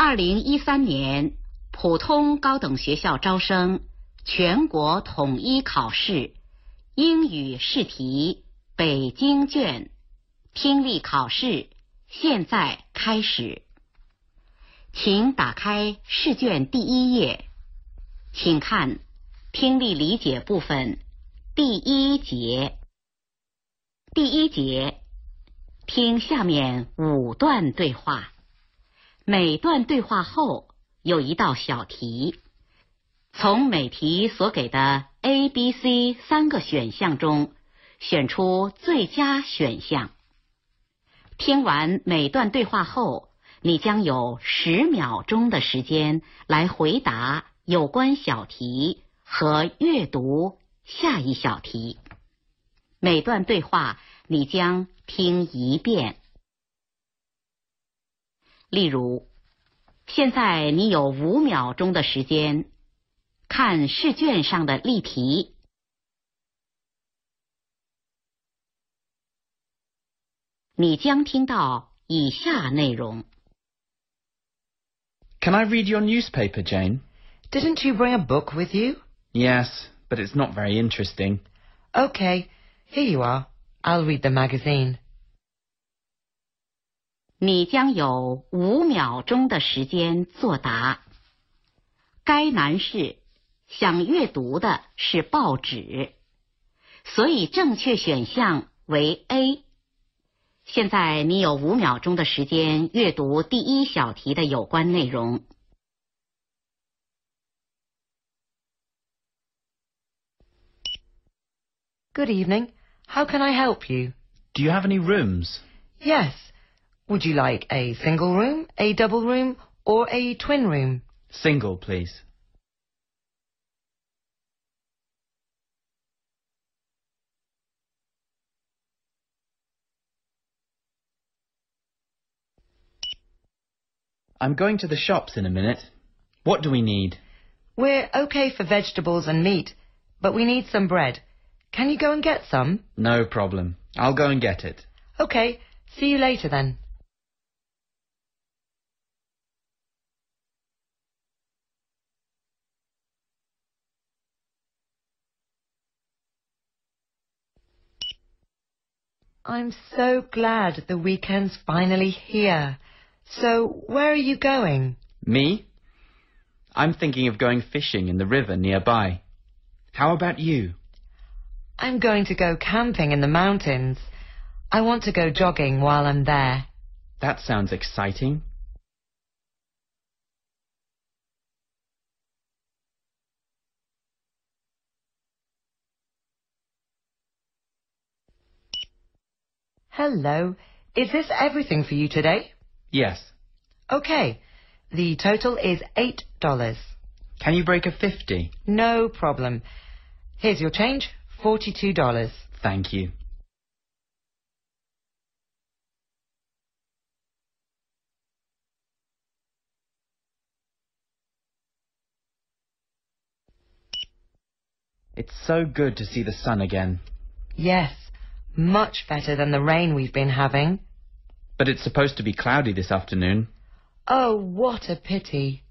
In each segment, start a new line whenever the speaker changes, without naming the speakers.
二零一三年普通高等学校招生全国统一考试英语试题北京卷听力考试现在开始，请打开试卷第一页，请看听力理解部分第一节。第一节，听下面五段对话。每段对话后有一道小题，从每题所给的 A、B、C 三个选项中选出最佳选项。听完每段对话后，你将有十秒钟的时间来回答有关小题和阅读下一小题。每段对话你将听一遍。例如，现在你有五秒钟的时间看试卷上的例题。你将听到以下内容。
Can I read your newspaper, Jane?
Didn't you bring a book with you?
Yes, but it's not very interesting.
Okay, here you are. I'll read the magazine.
你将有五秒钟的时间作答。该男士想阅读的是报纸，所以正确选项为 A。现在你有五秒钟的时间阅读第一小题的有关内容。
Good evening. How can I help you?
Do you have any rooms?
Yes. Would you like a single room, a double room, or a twin room?
Single, please. I'm going to the shops in a minute. What do we need?
We're okay for vegetables and meat, but we need some bread. Can you go and get some?
No problem. I'll go and get it.
Okay. See you later then. I'm so glad the weekend's finally here. So, where are you going?
Me? I'm thinking of going fishing in the river nearby. How about you?
I'm going to go camping in the mountains. I want to go jogging while I'm there.
That sounds exciting.
Hello. Is this everything for you today?
Yes.
Okay. The total is eight dollars.
Can you break a 50?
No problem. Here's your change, forty-two dollars.
Thank you. It's so good to see the sun again.
Yes, much better than the rain we've been having.
But it's supposed to be cloudy this afternoon.
Oh, what a pity.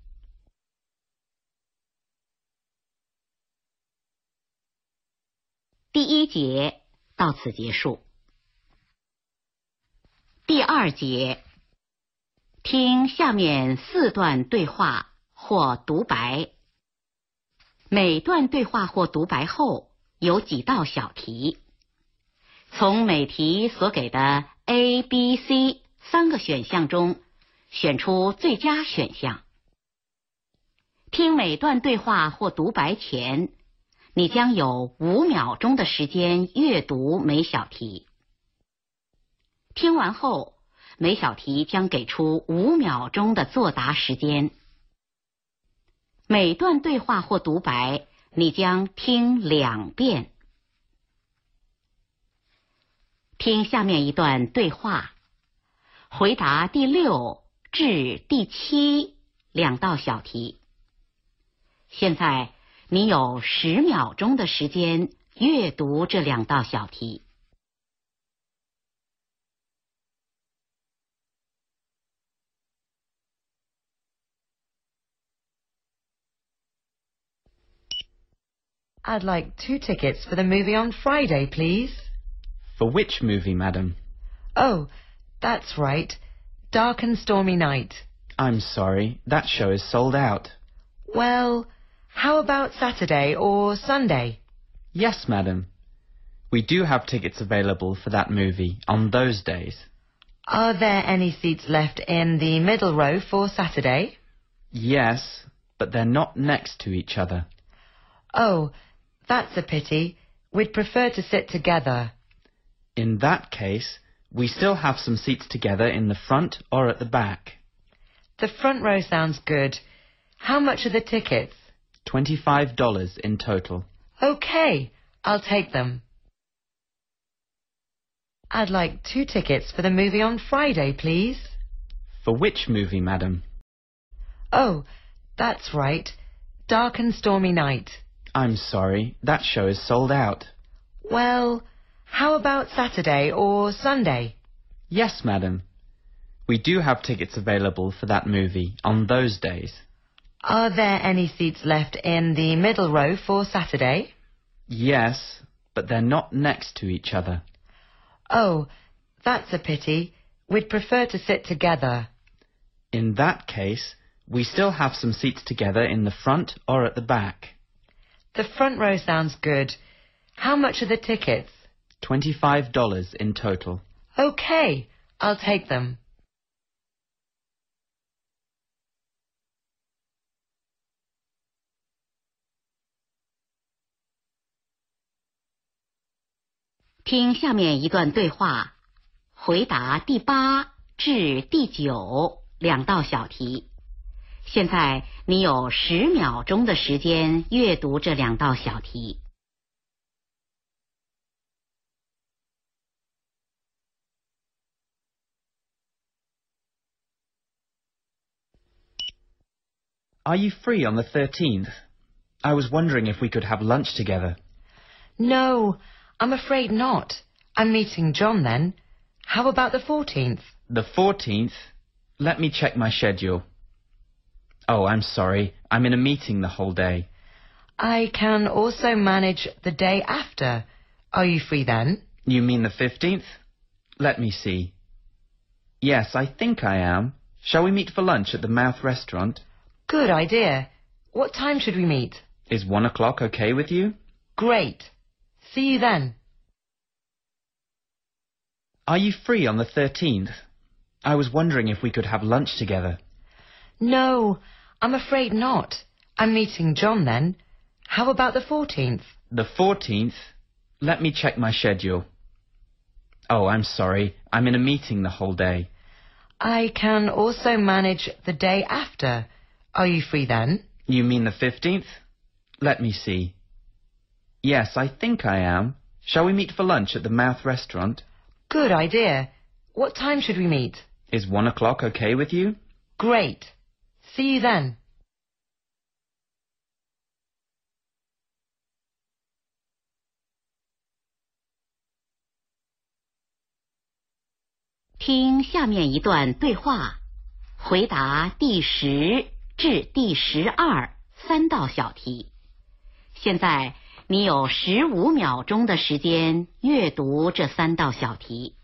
第一节到此结束。第二节，听下面四段对话或独白。每段对话或独白后有几道小题， 从每题所给的 A、B、C 三个选项中选出最佳选项。听每段对话或独白前。你将有五秒钟的时间阅读每小题。听完后，每小题将给出五秒钟的作答时间。每段对话或独白，你将听两遍。听下面一段对话回答第六至第七两道小题现在你有十秒钟的时间阅读这两道小题
i'd like two tickets for the movie on friday please
For which movie, madam?
Oh, that's right. Dark and Stormy Night.
I'm sorry, that show is sold out.
Well, how about Saturday or Sunday?
Yes, madam. We do have tickets available for that movie on those days.
Are there any seats left in the middle row for Saturday?
Yes, but they're not next to each other.
Oh, that's a pity. We'd prefer to sit together.
In that case, we still have some seats together in the front or at the back.
The front row sounds good. How much are the tickets?
$25 in total.
Okay, I'll take them. I'd like two tickets for the movie on Friday, please.
For which movie, madam?
Oh, that's right. Dark and Stormy Night.
I'm sorry, that show is sold out.
Well, how about Saturday or Sunday?
Yes, madam. We do have tickets available for that movie on those days.
Are there any seats left in the middle row for Saturday?
Yes, but they're not next to each other.
Oh, that's a pity. We'd prefer to sit together.
In that case, we still have some seats together in the front or at the back.
The front row sounds good. How much are the tickets?
twenty five dollars in total
ok i'll take them
听下面一段对话回答第八至第九两道小题现在你有十秒钟的时间阅读这两道小题
Are you free on the 13th? I was wondering if we could have lunch together.
No, I'm afraid not. I'm meeting John then. How about the 14th?
The 14th? Let me check my schedule. Oh, I'm sorry. I'm in a meeting the whole day.
I can also manage the day after. Are you free then?
You mean the 15th? Let me see. Yes, I think I am. Shall we meet for lunch at the Mouth restaurant?
Good idea. What time should we meet?
Is one o'clock okay with you?
Great. See you then.
Are you free on the 13th? I was wondering if we could have lunch together.
No, I'm afraid not. I'm meeting John then. How about the 14th?
The 14th? Let me check my schedule. Oh, I'm sorry. I'm in a meeting the whole day.
I can also manage the day after. Are you free then?
You mean the 15th? Let me see. Yes, I think I am. Shall we meet for lunch at the Mouth restaurant?
Good idea. What time should we meet?
Is one o'clock okay with you?
Great. See you then.
听下面一段对话，回答第十 至第十二三道小题。现在你有十五秒钟的时间阅读这三道小题。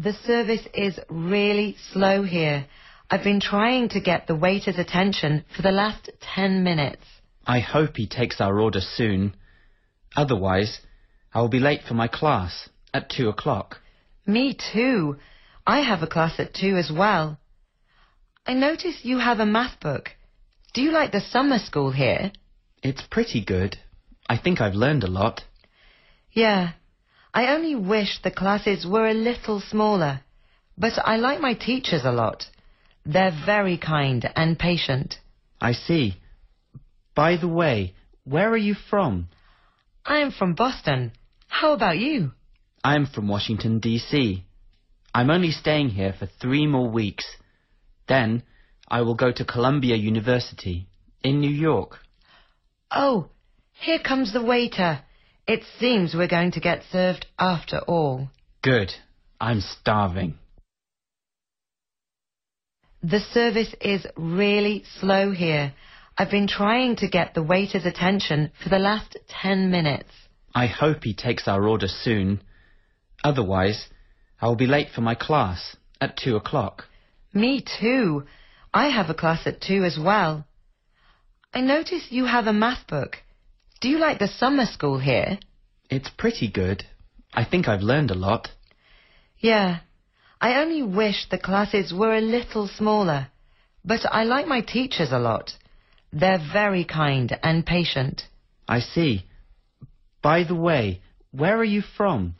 The service is really slow here. I've been trying to get the waiter's attention for the last ten minutes.
I hope he takes our order soon. Otherwise, I will be late for my class at two o'clock.
Me too. I have a class at two as well. I notice you have a math book. Do you like the summer school here?
It's pretty good. I think I've learned a lot.
Yeah. I only wish the classes were a little smaller. But I like my teachers a lot. They're very kind and patient.
I see. By the way, where are you from?
I am from Boston. How about you?
I'm from Washington, D.C. I'm only staying here for three more weeks. Then I will go to Columbia University in New York.
Oh, here comes the waiter. It seems we're going to get served after all.
Good. I'm starving.
The service is really slow here. I've been trying to get the waiter's attention for the last ten minutes.
I hope he takes our order soon. Otherwise, I will be late for my class at two o'clock.
Me too. I have a class at two as well. I notice you have a math book. Do you like the summer school here?
It's pretty good. I think I've learned a lot.
Yeah. I only wish the classes were a little smaller. But I like my teachers a lot. They're very kind and patient.
I see. By the way, where are you from?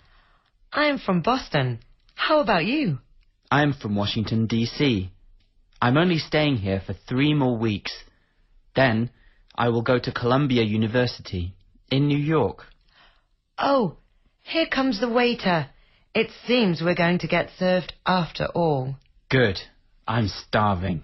I'm from Boston. How about you?
I'm from Washington, D.C. I'm only staying here for three more weeks. Then I will go to Columbia University in New York.
Oh, here comes the waiter. It seems we're going to get served after all.
Good. I'm starving.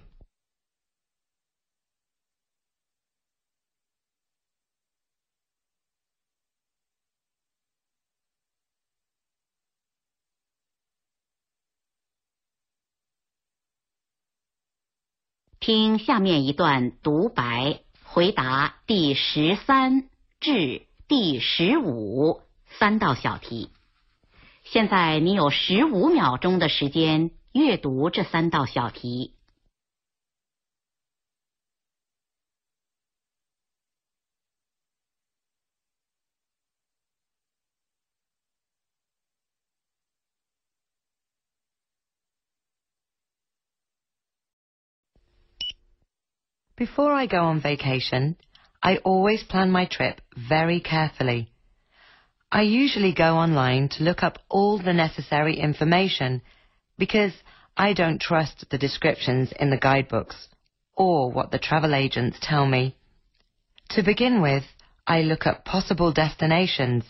“听下面一段独白，回答第十三至第十五三道小题。 现在你有十五秒钟的时间阅读这三道小题。
Before I go on vacation, I always plan my trip very carefully. I usually go online to look up all the necessary information because I don't trust the descriptions in the guidebooks or what the travel agents tell me. To begin with, I look up possible destinations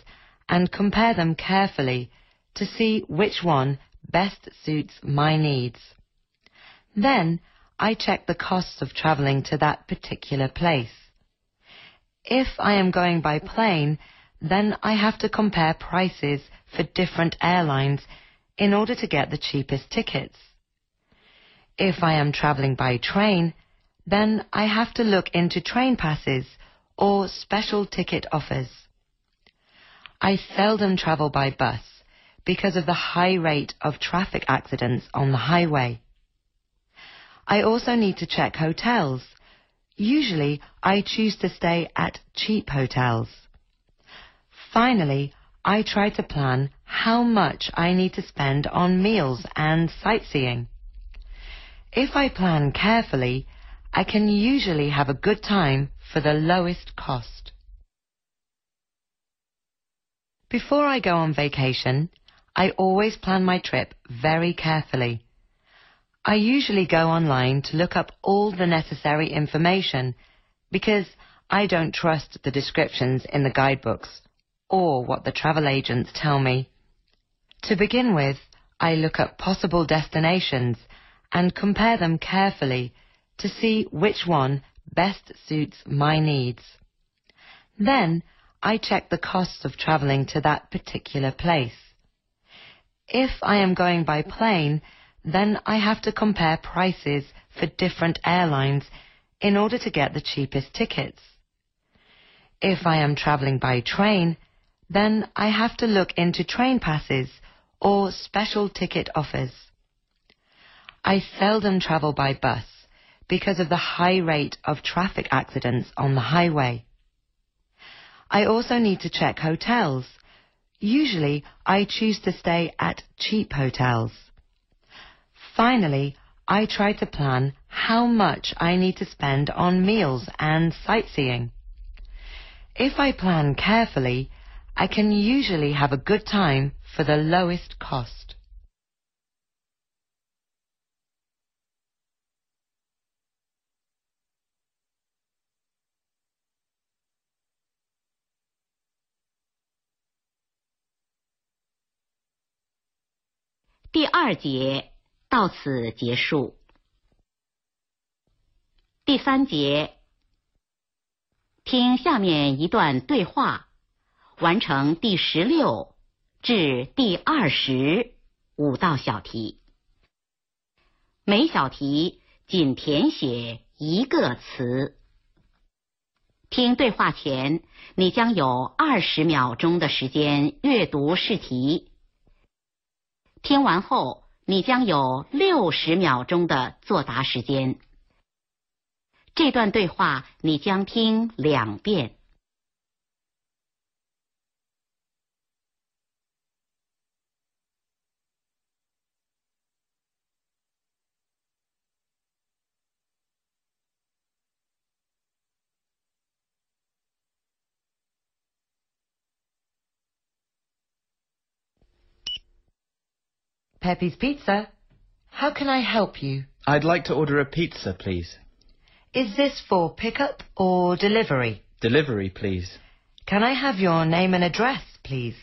and compare them carefully to see which one best suits my needs. Then I check the costs of travelling to that particular place. If I am going by plane, then I have to compare prices for different airlines in order to get the cheapest tickets. If I am travelling by train, then I have to look into train passes or special ticket offers. I seldom travel by bus because of the high rate of traffic accidents on the highway. I also need to check hotels. Usually, I choose to stay at cheap hotels. Finally, I try to plan how much I need to spend on meals and sightseeing. If I plan carefully, I can usually have a good time for the lowest cost. Before I go on vacation, I always plan my trip very carefully. I usually go online to look up all the necessary information because I don't trust the descriptions in the guidebooks or what the travel agents tell me. To begin with, I look up possible destinations and compare them carefully to see which one best suits my needs. Then I check the costs of travelling to that particular place. If I am going by plane, then I have to compare prices for different airlines in order to get the cheapest tickets. If I am travelling by train, then I have to look into train passes or special ticket offers. I seldom travel by bus because of the high rate of traffic accidents on the highway. I also need to check hotels. Usually I choose to stay at cheap hotels. Finally, I try to plan how much I need to spend on meals and sightseeing. If I plan carefully, I can usually have a good time for the lowest cost.
第二节到此结束。第三节，听下面一段对话完成第十六至第二十五道小题。每小题仅填写一个词。听对话前，你将有二十秒钟的时间阅读试题。听完后，你将有六十秒钟的作答时间。这段对话你将听两遍。
Pepe's Pizza. How can I help you?
I'd like to order a pizza, please.
Is this for pickup or delivery?
Delivery, please.
Can I have your name and address, please?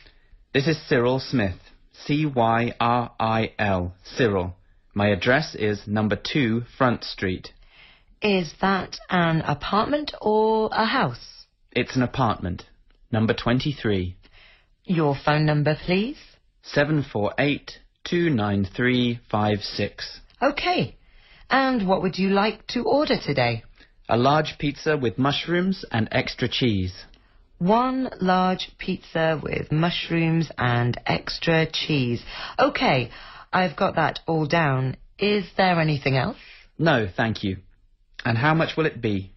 This is Cyril Smith. C-Y-R-I-L. Cyril. My address is number 2 Front Street.
Is that an apartment or a house?
It's an apartment. Number 23.
Your phone number, please?
748 29356.
Okay. And what would you like to order today?
A large pizza with mushrooms and extra cheese.
One large pizza with mushrooms and extra cheese. Okay, I've got that all down. Is there anything else?
No, thank you. And how much will it be?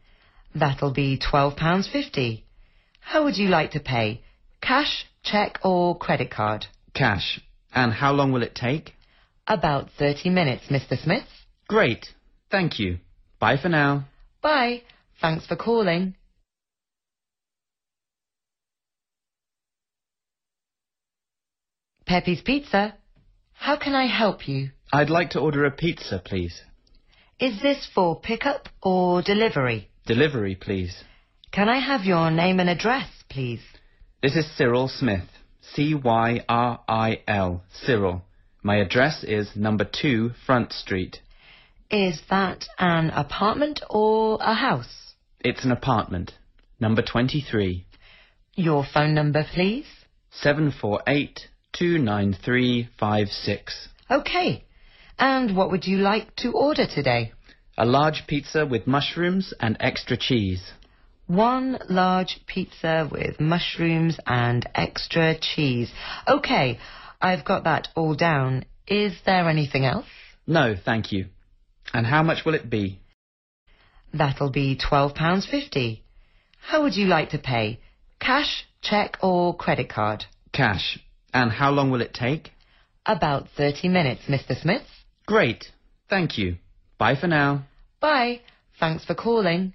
That'll be £12.50. How would you like to pay? Cash, cheque or credit card?
Cash. And how long will it take?
About 30 minutes, Mr. Smith.
Great. Thank you. Bye for now.
Bye. Thanks for calling. Pepe's Pizza. How can I help you?
I'd like to order a pizza, please.
Is this for pickup or delivery?
Delivery, please.
Can I have your name and address, please?
This is Cyril Smith. C-Y-R-I-L. Cyril. My address is number 2 Front Street.
Is that an apartment or a house?
It's an apartment. Number 23.
Your phone number, please?
748 29356.
Okay. And what would you like to order today?
A large pizza with mushrooms and extra cheese.
One large pizza with mushrooms and extra cheese. Okay, I've got that all down. Is there anything else?
No, thank you. And how much will it be?
That'll be £12.50. How would you like to pay? Cash, cheque or credit card?
Cash. And how long will it take?
About 30 minutes, Mr. Smith.
Great. Thank you. Bye for now.
Bye. Thanks for calling.